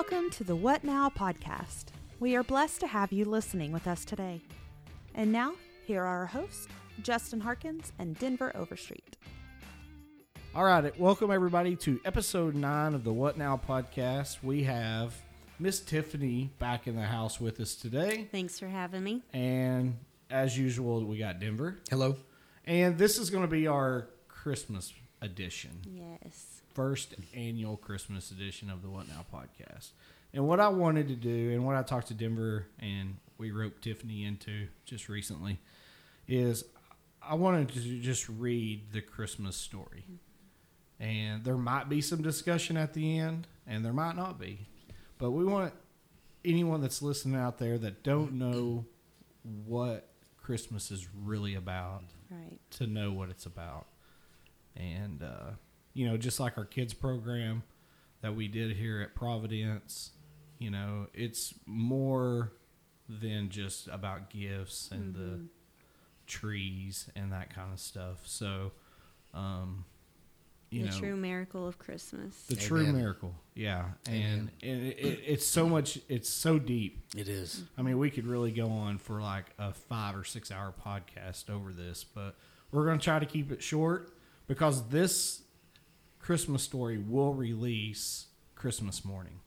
Welcome to the What Now podcast. We are blessed to have you listening with us today. And now, here are our hosts, Justin Harkins and Denver Overstreet. All right, welcome everybody to episode nine of the What Now podcast. We have Miss Tiffany back in the house with us today, Thanks for having me. and as usual, we got Denver, Hello. and this is going to be our Christmas edition, Yes. First annual Christmas edition of the What Now podcast. And what I wanted to do, and what I talked to Denver and we roped Tiffany into just recently, is I wanted to just read the Christmas story. And there might be some discussion at the end, and there might not be. But we want anyone that's listening out there that don't know what Christmas is really about Right. to know what it's about. And, uh, you know, just like our kids program that we did here at Providence, you know, it's more than just about gifts and the trees and that kind of stuff. So, um, you the know, true miracle of Christmas. the true miracle. Yeah. And, and it, it, it's so much, it's so deep. It is. I mean, we could really go on for like a five or six hour podcast over this, but we're going to try to keep it short because this Christmas story will release Christmas morning.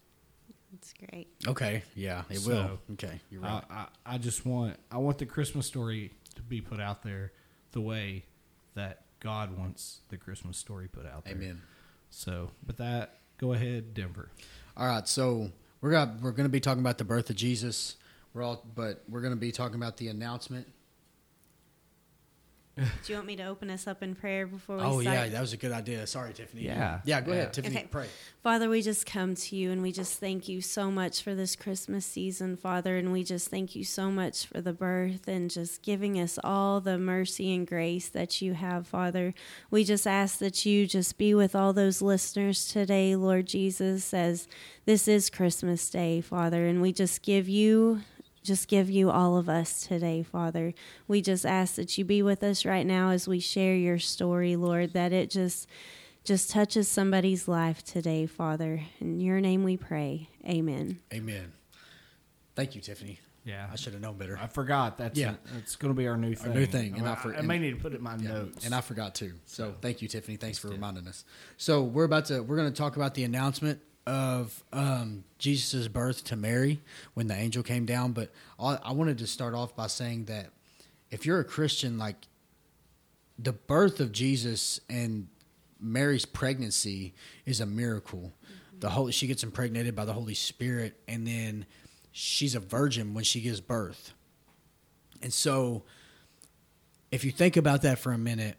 It's great. Okay. Yeah, it So, will. Okay. You're right. I, I, I just want I want the Christmas story to be put out there the way that God wants the Christmas story put out there. Amen. So, with that, go ahead, Denver. All right. So we're got we're going to be talking about the birth of Jesus. We're all, but we're going to be talking about the announcement. Do you want me to open us up in prayer before we Oh start? yeah, that was a good idea. Sorry, Tiffany. Yeah. Yeah. Go Yeah. ahead, Tiffany. Okay. Pray. Father, we just come to you and we just thank you so much for this Christmas season, Father. And we just thank you so much for the birth and just giving us all the mercy and grace that you have, Father. We just ask that you just be with all those listeners today, Lord Jesus, as this is Christmas Day, Father. And we just give you just give you all of us today, Father. We just ask that you be with us right now as we share your story, Lord, that it just just touches somebody's life today, Father. In your name we pray. Amen. Amen. Thank you, Tiffany. Yeah. I should have known better. I forgot. That's Yeah. it's going to be our new thing. Our new thing, and I, I for- I may need to put it in my Yeah, notes. And I forgot too. So thank you, Tiffany. Thanks for reminding us. So we're about to we're going to talk about the announcement of um, Jesus' birth to Mary when the angel came down. But I, I wanted to start off by saying that if you're a Christian, like the birth of Jesus and Mary's pregnancy is a miracle. The whole she gets impregnated by the Holy Spirit, and then she's a virgin when she gives birth. And so, if you think about that for a minute,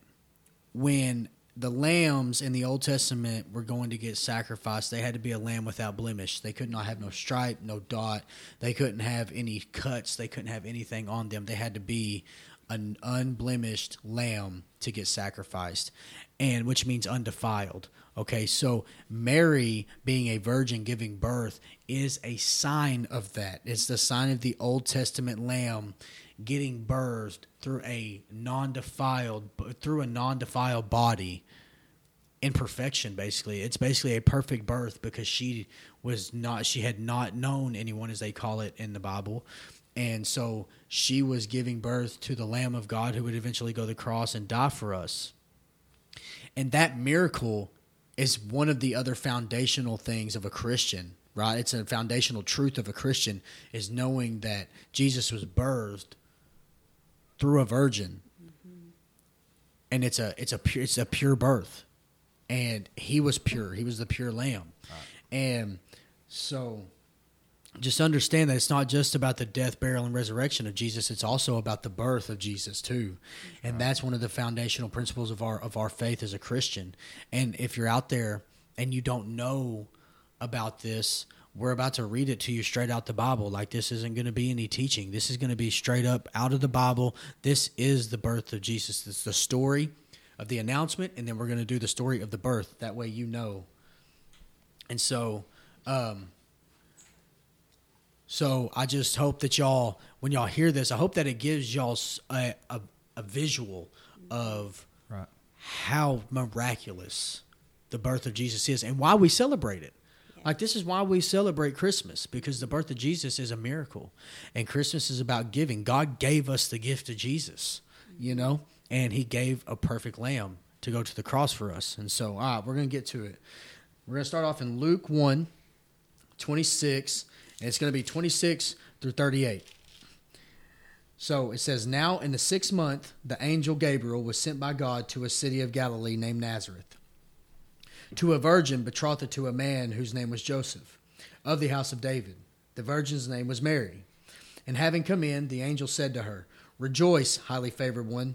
when the lambs in the Old Testament were going to get sacrificed, they had to be a lamb without blemish. They could not have no stripe, no dot. They couldn't have any cuts. They couldn't have anything on them. They had to be an unblemished lamb to get sacrificed, and which means undefiled. Okay, so Mary being a virgin giving birth is a sign of that. It's the sign of the Old Testament lamb getting birthed through a non-defiled through a non-defiled body in perfection basically. It's basically a perfect birth because she was not she had not known anyone as they call it in the bible. And so she was giving birth to the lamb of god who would eventually go to the cross and die for us. And that miracle is one of the other foundational things of a christian right? It's a foundational truth of a christian is knowing that jesus was birthed through a virgin. And it's a it's a pure it's a pure birth and he was pure. He was the pure lamb. And so just understand that it's not just about the death burial and resurrection of jesus. It's also about the birth of jesus too. And that's one of the foundational principles of our of our faith as a christian. And if you're out there and you don't know about this we're about to read it to you straight out the bible. Like this isn't going to be any teaching. This is going to be straight up out of the bible. This is the birth of jesus. It's the story of the announcement and then we're going to do the story of the birth that way you know and so um so i just hope that y'all when y'all hear this i hope that it gives y'all a visual of right. how miraculous the birth of jesus is and why we celebrate it Yeah. Like this is why we celebrate Christmas because the birth of Jesus is a miracle, and Christmas is about giving. God gave us the gift of Jesus, you know, and He gave a perfect lamb to go to the cross for us. And so, all right, we're gonna get to it. We're gonna start off in Luke 1, 26, and it's gonna be 26 through 38. So it says, Now in the sixth month, the angel Gabriel was sent by God to a city of Galilee named Nazareth, to a virgin betrothed to a man whose name was Joseph, of the house of David. The virgin's name was Mary. And having come in, the angel said to her, Rejoice, highly favored one,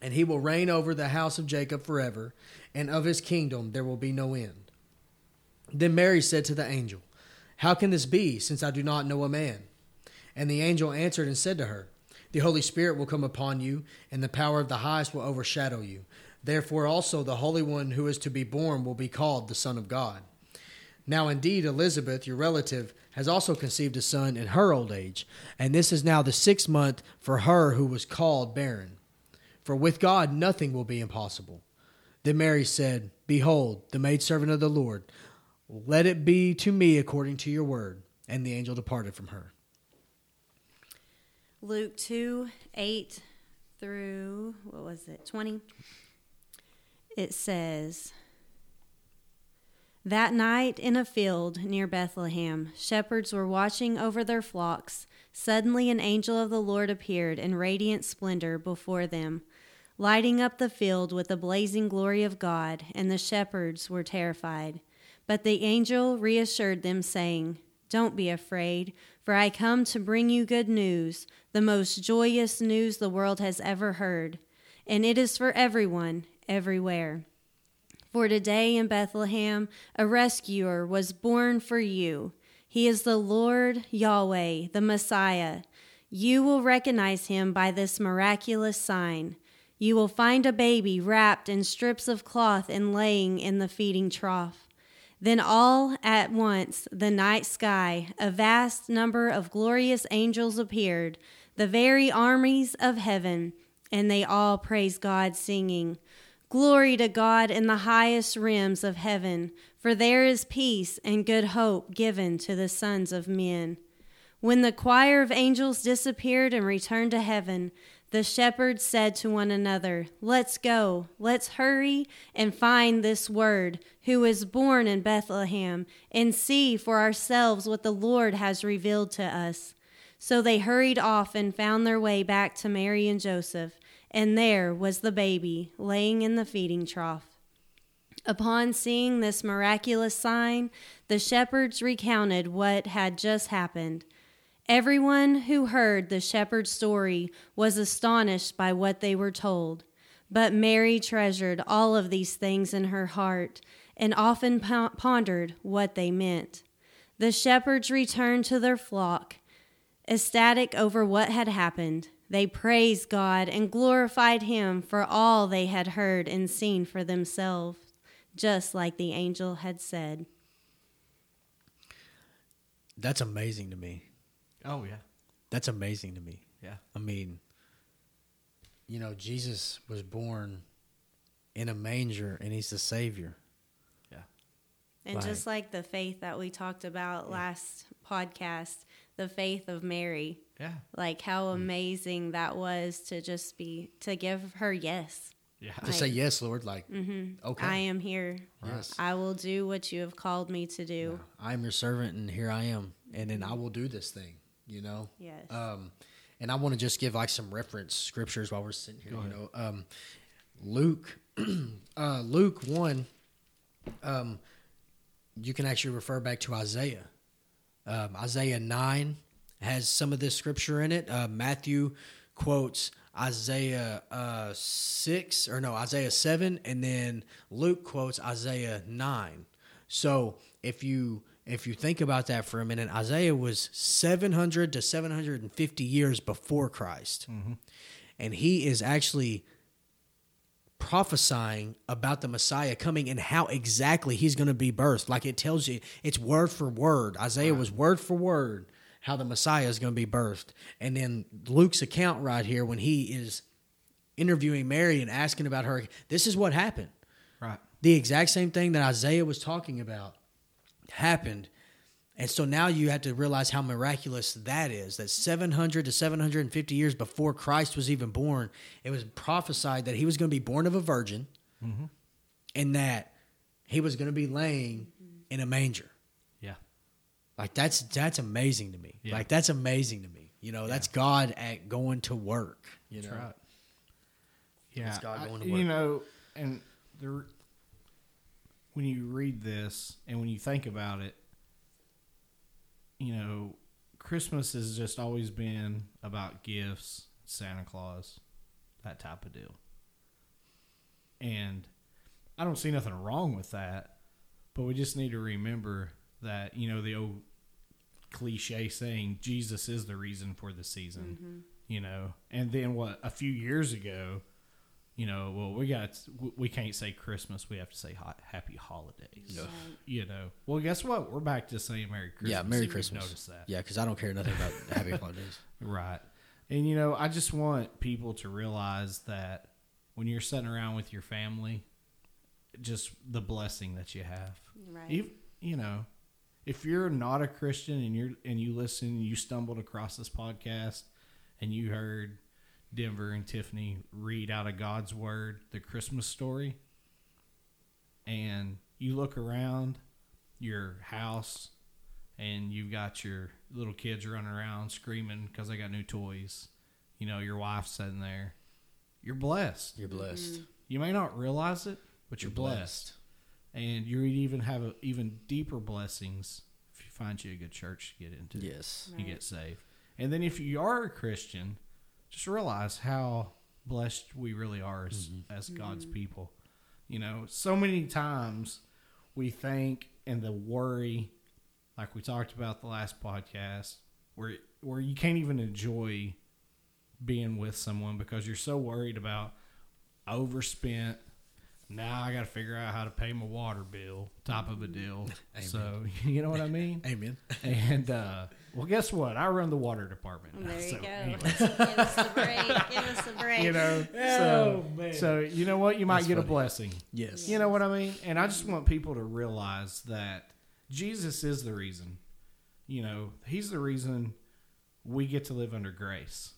And he will reign over the house of Jacob forever, and of his kingdom there will be no end. Then Mary said to the angel, How can this be, since I do not know a man? And the angel answered and said to her, The Holy Spirit will come upon you, and the power of the highest will overshadow you. Therefore also the Holy One who is to be born will be called the Son of God. Now indeed Elizabeth, your relative, has also conceived a son in her old age, and this is now the sixth month for her who was called barren. For with God nothing will be impossible. Then Mary said, Behold, the maidservant of the Lord, let it be to me according to your word. And the angel departed from her. Luke 2 8 through, what was it, 20? It says, That night in a field near Bethlehem, shepherds were watching over their flocks. Suddenly, an angel of the Lord appeared in radiant splendor before them, lighting up the field with the blazing glory of God, and the shepherds were terrified. But the angel reassured them, saying, Don't be afraid, for I come to bring you good news, the most joyous news the world has ever heard. And it is for everyone, everywhere. For today in Bethlehem, a rescuer was born for you. He is the Lord Yahweh, the Messiah. You will recognize him by this miraculous sign. You will find a baby wrapped in strips of cloth and laying in the feeding trough. Then all at once the night sky, a vast number of glorious angels appeared, the very armies of heaven, and they all praised God, singing, Glory to God in the highest realms of heaven, for there is peace and good hope given to the sons of men. When the choir of angels disappeared and returned to heaven, the shepherds said to one another, Let's go, let's hurry and find this word, who is born in Bethlehem, and see for ourselves what the Lord has revealed to us. So they hurried off and found their way back to Mary and Joseph, and there was the baby laying in the feeding trough. Upon seeing this miraculous sign, the shepherds recounted what had just happened. Everyone who heard the shepherd's story was astonished by what they were told. But Mary treasured all of these things in her heart and often pondered what they meant. The shepherds returned to their flock, ecstatic over what had happened. They praised God and glorified Him for all they had heard and seen for themselves, just like the angel had said. That's amazing to me. Oh yeah, That's amazing to me. yeah. I mean, you know, Jesus was born in a manger and he's the Savior. Yeah, and Right. just like the faith that we talked about last podcast, the faith of Mary, Yeah. like how amazing that was to just be, to give her yes. Yeah. To say, yes, Lord, like, mm-hmm. okay. I am here. Yes. I will do what you have called me to do. I am your servant and here I am. And then I will do this thing, you know? Yes. Um, and I want to just give like some reference scriptures while we're sitting here. You know, um, Luke, uh, Luke one, um, you can actually refer back to Isaiah. Um, Isaiah nine has some of this scripture in it. Uh, Matthew quotes Isaiah uh, six or no Isaiah seven, and then Luke quotes Isaiah nine. So if you if you think about that for a minute, Isaiah was 700 to 750 years before Christ. Mm-hmm. And he is actually prophesying about the Messiah coming and how exactly he's going to be birthed. Like it tells you, it's word for word. Isaiah was word for word how the Messiah is going to be birthed. And then Luke's account right here, when he is interviewing Mary and asking about her, this is what happened. Right. The exact same thing that Isaiah was talking about happened. And so now you have to realize how miraculous that is. That 700 to 750 years before Christ was even born, it was prophesied that he was going to be born of a virgin mm-hmm. and that he was going to be laying in a manger. Yeah. Like that's that's amazing to me. Yeah. Like that's amazing to me. You know, that's God at going to work. You That's know, right. Yeah, It's God I- going to you know, and the when you read this and when you think about it, you know, Christmas has just always been about gifts, Santa Claus, that type of deal. And I don't see nothing wrong with that, but we just need to remember that, you know, the old cliche saying, Jesus is the reason for the season, mm-hmm. you know. And then what, a few years ago, you know, well, we got, we can't say Christmas, we have to say ho- happy holidays, you know. Well, guess what? We're back to saying Merry Christmas. yeah, Merry Christmas. Noticed that. Yeah, because I don't care nothing about Happy Holidays. Right. And you know, I just want people to realize that when you're sitting around with your family, just the blessing that you have. Right. You, you know, if you're not a Christian and you're and you listen and you stumbled across this podcast and you heard Denver and Tiffany read out of God's word the Christmas story and you look around your house and you've got your little kids running around screaming because they got new toys. You know, your wife's sitting there. You're blessed. You're blessed. Mm-hmm. You may not realize it, but you're, You're blessed. And you even have a, even deeper blessings if you find you a good church to get into. Yes. You get saved. And then if you are a Christian, just realize how blessed we really are as, mm-hmm. as mm-hmm. God's people. You know, so many times we think and the worry, like we talked about the last podcast, where where you can't even enjoy being with someone because you're so worried about overspent. Now I got to figure out how to pay my water bill, type of a deal. Mm-hmm. So you know what I mean. Amen. And uh, well, guess what? I run the water department. now, There you so go. anyway, Give us a break. Give us a break. you know, Oh, so man. so you know what? You might That's get a blessing. Yes. You know what I mean? And I just want people to realize that Jesus is the reason. You know, He's the reason we get to live under grace.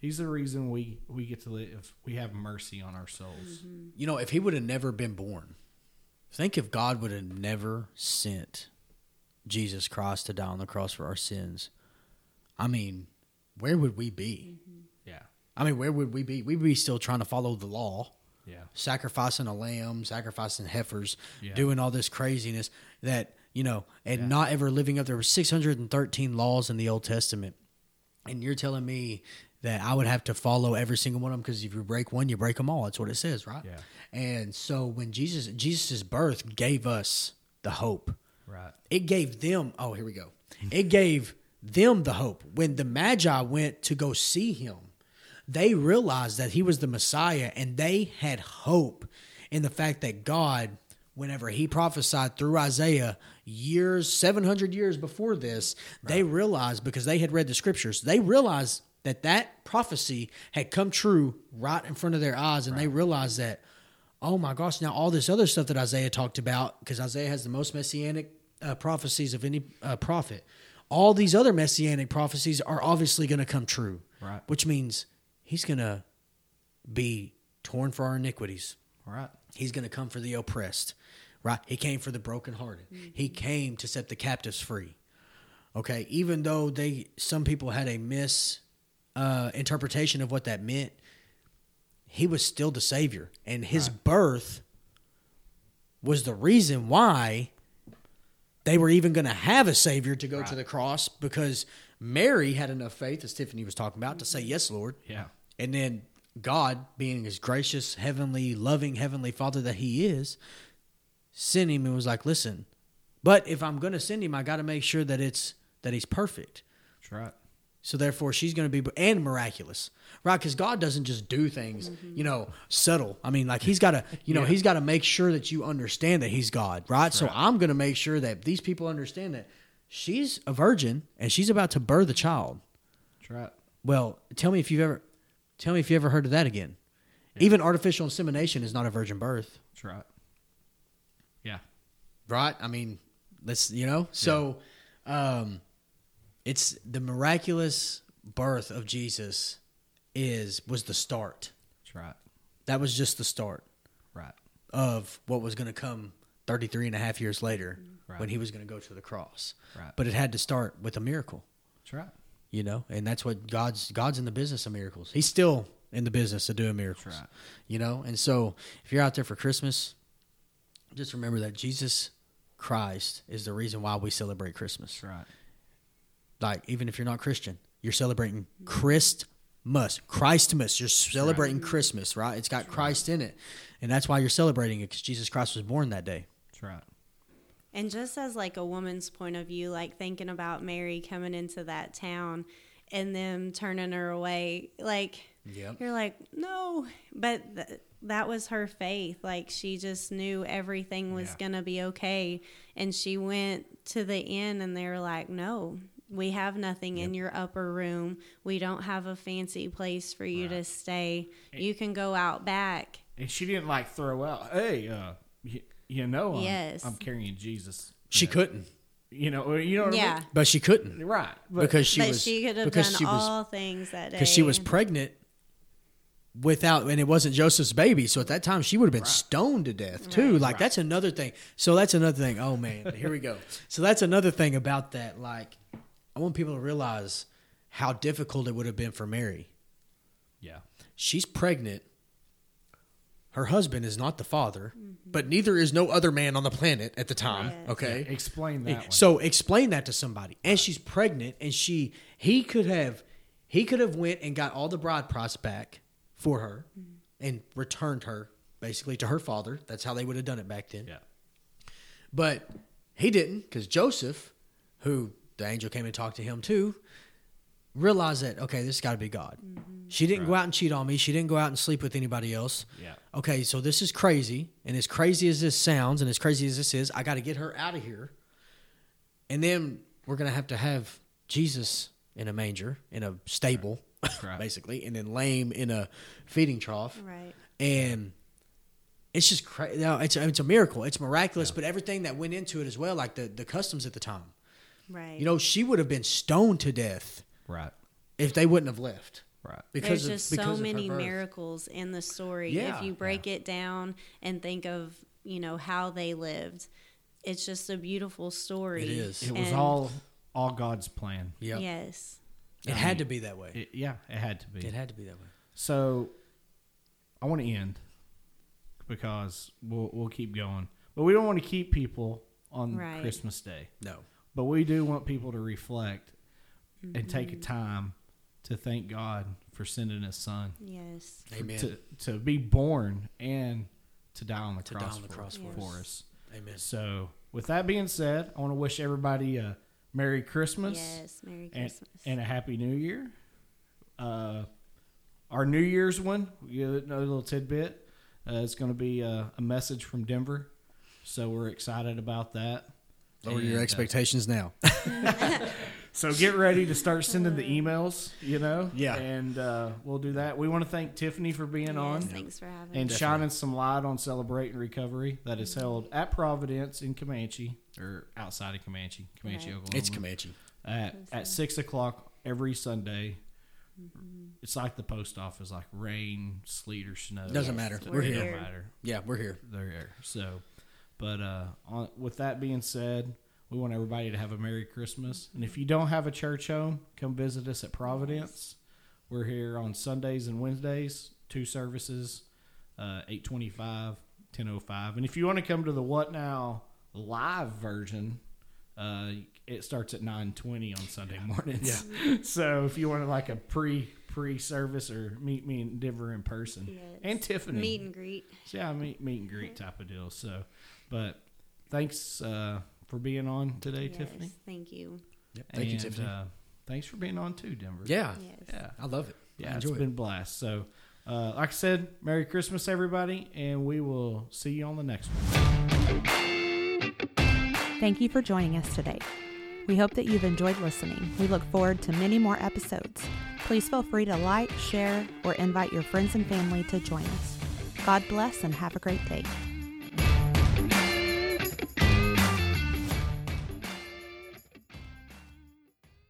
He's the reason we we get to live. We have mercy on our souls. Mm-hmm. You know, if he would have never been born, think if God would have never sent Jesus Christ to die on the cross for our sins. I mean, where would we be? Mm-hmm. Yeah, I mean, where would we be? We'd be still trying to follow the law, yeah, sacrificing a lamb, sacrificing heifers, Yeah. doing all this craziness that, you know, and Yeah. not ever living up. There were 613 laws in the Old Testament. And you're telling me that I would have to follow every single one of them because if you break one, you break them all. That's what it says, right? Yeah. And so when Jesus Jesus' birth gave us the hope. Right. It gave them oh, here we go. It gave them the hope. When the Magi went to go see him, they realized that he was the Messiah and they had hope in the fact that God, whenever he prophesied through Isaiah years, 700 years before this, they realized because they had read the scriptures, they realized that that prophecy had come true right in front of their eyes and they realized that oh my gosh, now all this other stuff that Isaiah talked about, because Isaiah has the most messianic uh, prophecies of any uh, prophet, all these other messianic prophecies are obviously going to come true. Right. Which means he's going to be torn for our iniquities. Right. He's going to come for the oppressed, right? He came for the brokenhearted. He came to set the captives free. Okay, even though they some people had a mis uh, interpretation of what that meant, he was still the savior, and his birth was the reason why they were even going to have a savior to go to the cross because Mary had enough faith, as Tiffany was talking about, to say yes, Lord. Yeah. And then God, being his gracious, heavenly, loving, heavenly Father that he is, sent him and was like, listen, But if I'm going to send him, I got to make sure that it's that he's perfect. That's right. So therefore, she's going to be and miraculous, right? Because God doesn't just do things, you know, subtle. I mean, like He's got to, you know, Yeah. He's got to make sure that you understand that He's God, right? So. I'm going to make sure that these people understand that she's a virgin and she's about to birth a child. That's right. Well, tell me if you've ever, tell me if you ever heard of that again. Even artificial insemination is not a virgin birth, That's right. Yeah. right? I mean, let's you know. So, um, it's the miraculous birth of Jesus is was the start. That's right. That was just the start Right. of what was going to come 33 and a half years later Right. when he was going to go to the cross. Right. But it had to start with a miracle, That's right. you know, and that's what God's God's in the business of miracles. He's still in the business of doing miracles, right. you know. And so, if you're out there for Christmas, just remember that Jesus Christ is the reason why we celebrate Christmas. That's right. Like even if you're not Christian, you're celebrating Christmas, Christmas. You're celebrating Christmas, right? It's got Christ in it, and that's why you're celebrating it because Jesus Christ was born that day. That's right. And just as like a woman's point of view, like thinking about Mary coming into that town and them turning her away, like Yep. you're like, no, but th- that was her faith. Like she just knew everything was Yeah. gonna be okay, and she went to the inn, and they were like, no. We have nothing in your upper room. We don't have a fancy place for you to Right. stay. You can go out back. And she didn't like throw out, hey, uh, you, you know, I'm, Yes. I'm carrying Jesus. She Yeah. couldn't, You know, you know what Yeah. but she couldn't Right. But, because she but was she could have because done she was all things that day. because she was pregnant without and it wasn't Joseph's baby. So at that time she would have been stoned to death too. Right. Like that's another thing. So that's another thing. Oh man, here we go. So that's another thing about that. Like I want people to realize how difficult it would have been for Mary. yeah. She's pregnant. Her husband is not the father, but neither is no other man on the planet at the time. Yes. Okay. Explain that one. So explain that to somebody. And she's pregnant, and she he could have he could have went and got all the bride price back for her mm-hmm. and returned her basically to her father. That's how they would have done it back then. yeah. But he didn't because Joseph, who the angel came and talked to him too, realized that okay, this has got to be God. Mm-hmm. She didn't go out and cheat on me. She didn't go out and sleep with anybody else. Yeah. Okay, so this is crazy, and as crazy as this sounds, and as crazy as this is, I got to get her out of here. And then we're gonna have to have Jesus in a manger, in a stable, Right. basically, and then lame in a feeding trough right. and it's just crazy. No, it's it's a miracle. It's miraculous, but everything that went into it as well, like the the customs at the time. Right. You know, she would have been stoned to death Right. if they wouldn't have left Right. because There's of, just because so of many miracles in the story. Yeah, if you break it down and think of, you know, how they lived, it's just a beautiful story. It is. It was And- all all God's plan. Yep. Yes. it had to be that way. It, yeah, it had to be. It had to be that way. So I want to end because we'll we'll keep going, but we don't want to keep people on Right. Christmas Day. No, But we do want people to reflect and Mm-hmm. take a time to thank God for sending His Son Yes. amen. to to be born and to die on the To cross, on the for, cross for for us. us. amen. So with that being said, I want to wish everybody a Merry Christmas Yes. Merry and, Christmas. and a happy new year. Uh, our New Year's one, you know, another little tidbit. Uh, it's going to be a, a message from Denver, so we're excited about that. Lower And, your uh, expectations now. so get ready to start sending the emails, you know. Yeah. and uh, we'll do that. We want to thank Tiffany for being yes, on Thanks for having and me. shining some light on celebrating recovery that is held at Providence in Comanche or outside of Comanche, Comanche, Right. Oklahoma. It's Comanche. at at six o'clock every Sunday. Mm-hmm. It's like the post office, like rain, sleet, or snow. Doesn't matter. we're We're It here. here. don't matter. Yeah, we're here. They're here. So, but uh, on, with that being said, we want everybody to have a Merry Christmas. And if you don't have a church home, come visit us at Providence. We're here on Sundays and Wednesdays, two services, uh, 825, 1005. And if you want to come to the What Now live version, uh, it starts at 920 on Sunday mornings. Yeah. so if you want like a pre pre service or meet me in Denver in person. Yes. And Tiffany. Meet and greet. Yeah, meet meet and greet type of deal. So, but thanks uh, for being on today, Yes, Tiffany. Thank you. Yep. Thank you, Tiffany. Uh, thanks for being on too, Denver. yeah, Yes. Yeah. I love it. I Yeah, it's been it. a blast. So, uh, like I said, Merry Christmas, everybody, and we will see you on the next one. Thank you for joining us today. We hope that you've enjoyed listening. We look forward to many more episodes. Please feel free to like, share, or invite your friends and family to join us. God bless and have a great day.